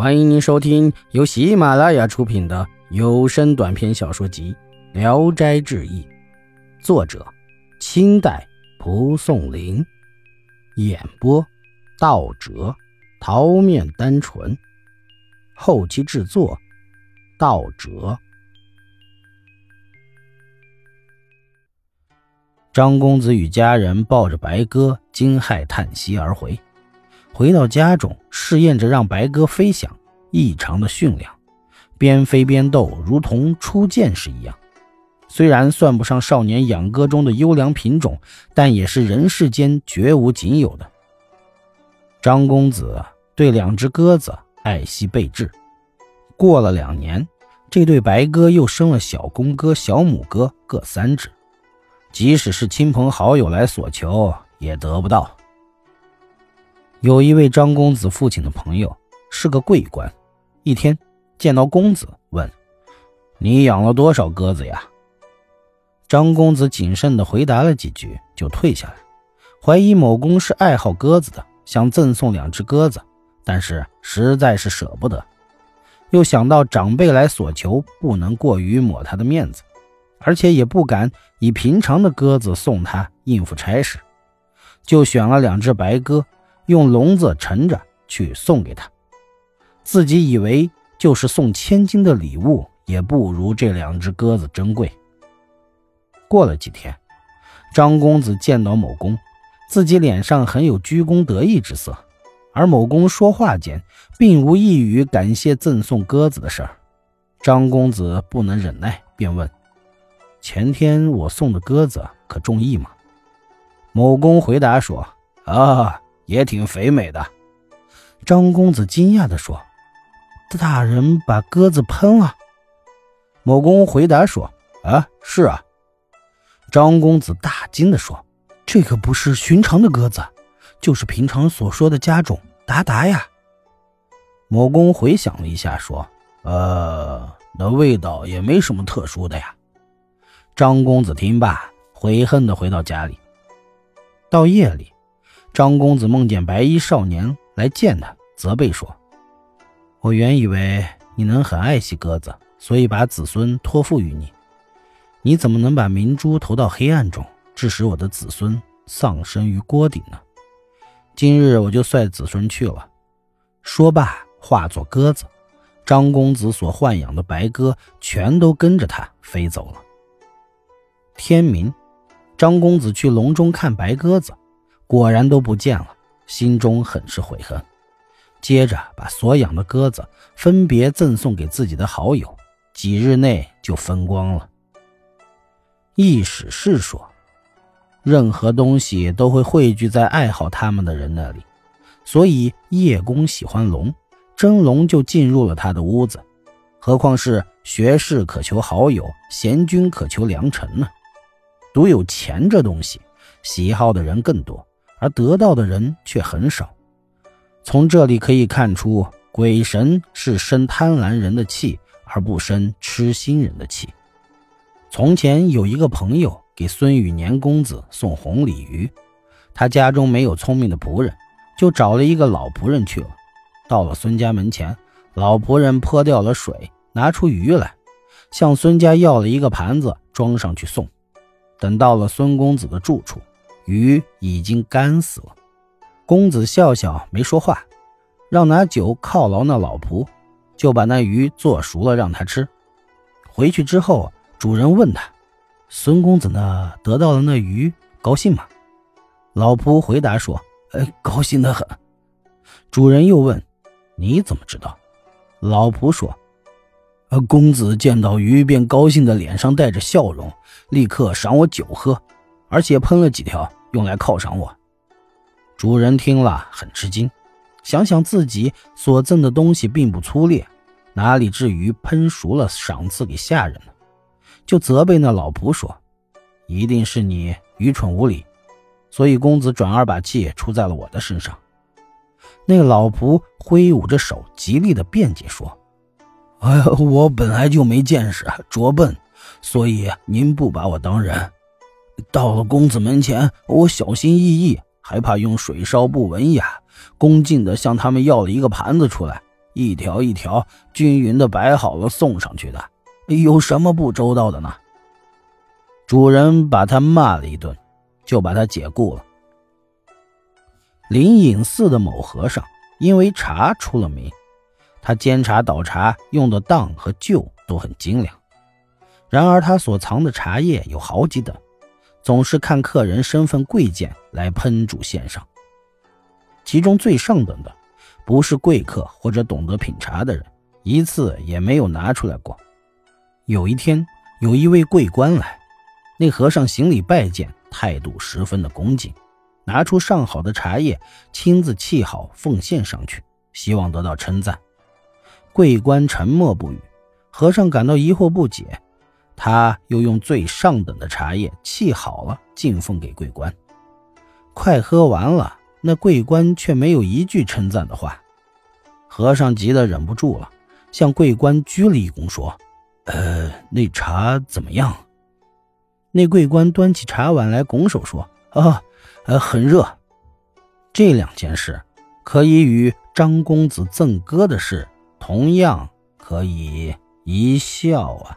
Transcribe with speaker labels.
Speaker 1: 欢迎您收听由喜马拉雅出品的有声短篇小说集《聊斋志异》，作者：清代蒲松龄，演播：道哲、桃面单纯，后期制作：道哲。张公子与家人抱着白鸽，惊骇叹息而回。回到家中，试验着让白鸽飞翔，异常的驯良，边飞边斗，如同初见时一样。虽然算不上少年养鸽中的优良品种，但也是人世间绝无仅有的。张公子对两只鸽子爱惜备至。过了两年，这对白鸽又生了小公鸽、小母鸽各三只，即使是亲朋好友来索求，也得不到。有一位张公子父亲的朋友是个贵官，一天见到公子，问：“你养了多少鸽子呀？”张公子谨慎地回答了几句，就退下来，怀疑某公是爱好鸽子的，想赠送两只鸽子，但是实在是舍不得，又想到长辈来索求，不能过于抹他的面子，而且也不敢以平常的鸽子送他应付差事，就选了两只白鸽。用笼子盛着去送给他，自己以为就是送千金的礼物，也不如这两只鸽子珍贵。过了几天，张公子见到某公，自己脸上很有居功得意之色，而某公说话间并无一语感谢赠送鸽子的事儿。张公子不能忍耐，便问：“前天我送的鸽子可中意吗？”某公回答说：“啊。”也挺肥美的，张公子惊讶地说：“大人把鸽子喷了？”某公回答说：“啊，是啊。”张公子大惊地说：“这可不是寻常的鸽子，就是平常所说的家种达达呀。”某公回想了一下，说：“呃，那味道也没什么特殊的呀。”张公子听罢，悔恨地回到家里。到夜里。张公子梦见白衣少年来见他，责备说：“我原以为你能很爱惜鸽子，所以把子孙托付于你。你怎么能把明珠投到黑暗中，致使我的子孙丧生于锅底呢？今日我就率子孙去了。”说罢，化作鸽子，张公子所豢养的白鸽全都跟着他飞走了。天明，张公子去笼中看白鸽子。果然都不见了，心中很是悔恨。接着把所养的鸽子分别赠送给自己的好友，几日内就分光了。易史是说，任何东西都会汇聚在爱好他们的人那里，所以叶公喜欢龙，真龙就进入了他的屋子。何况是学士可求好友，贤君可求良臣呢？独有钱这东西，喜好的人更多。而得到的人却很少，从这里可以看出，鬼神是生贪婪人的气，而不生痴心人的气。从前有一个朋友给孙宇年公子送红鲤鱼，他家中没有聪明的仆人，就找了一个老仆人去了。到了孙家门前，老仆人泼掉了水，拿出鱼来，向孙家要了一个盘子装上去送。等到了孙公子的住处。鱼已经干死了，公子笑笑没说话，让拿酒犒劳那老仆，就把那鱼做熟了让他吃。回去之后，主人问他：“孙公子呢？得到了那鱼，高兴吗？”老仆回答说：“哎，高兴的很。”主人又问：“你怎么知道？”老仆说：“呃，公子见到鱼便高兴的脸上带着笑容，立刻赏我酒喝，而且喷了几条。”用来犒赏我。主人听了很吃惊，想想自己所赠的东西并不粗劣，哪里至于喷熟了赏赐给下人呢？就责备那老仆说：“一定是你愚蠢无礼，所以公子转而把气出在了我的身上。”那老仆挥舞着手，极力的辩解说：“哎呀，我本来就没见识，拙笨，所以您不把我当人。”到了公子门前，我小心翼翼，还怕用水烧不文雅，恭敬地向他们要了一个盘子出来，一条一条均匀的摆好了送上去的，有什么不周到的呢？主人把他骂了一顿，就把他解雇了。灵隐寺的某和尚因为茶出了名，他煎茶倒茶用的当和臼都很精良。然而他所藏的茶叶有好几等，总是看客人身份贵贱来烹煮献上。其中最上等的，不是贵客或者懂得品茶的人，一次也没有拿出来过。有一天，有一位贵官来。那和尚行礼拜见，态度十分的恭敬，拿出上好的茶叶，亲自沏好奉献上去，希望得到称赞。贵官沉默不语，和尚感到疑惑不解，他又用最上等的茶叶沏好了，敬奉给贵官。快喝完了，那贵官却没有一句称赞的话。和尚急得忍不住了，向贵官鞠了一躬，说：“呃，那茶怎么样？”那贵官端起茶碗来，拱手说：“啊，呃，很热。”这两件事可以与张公子赠歌的事同样可以一笑啊。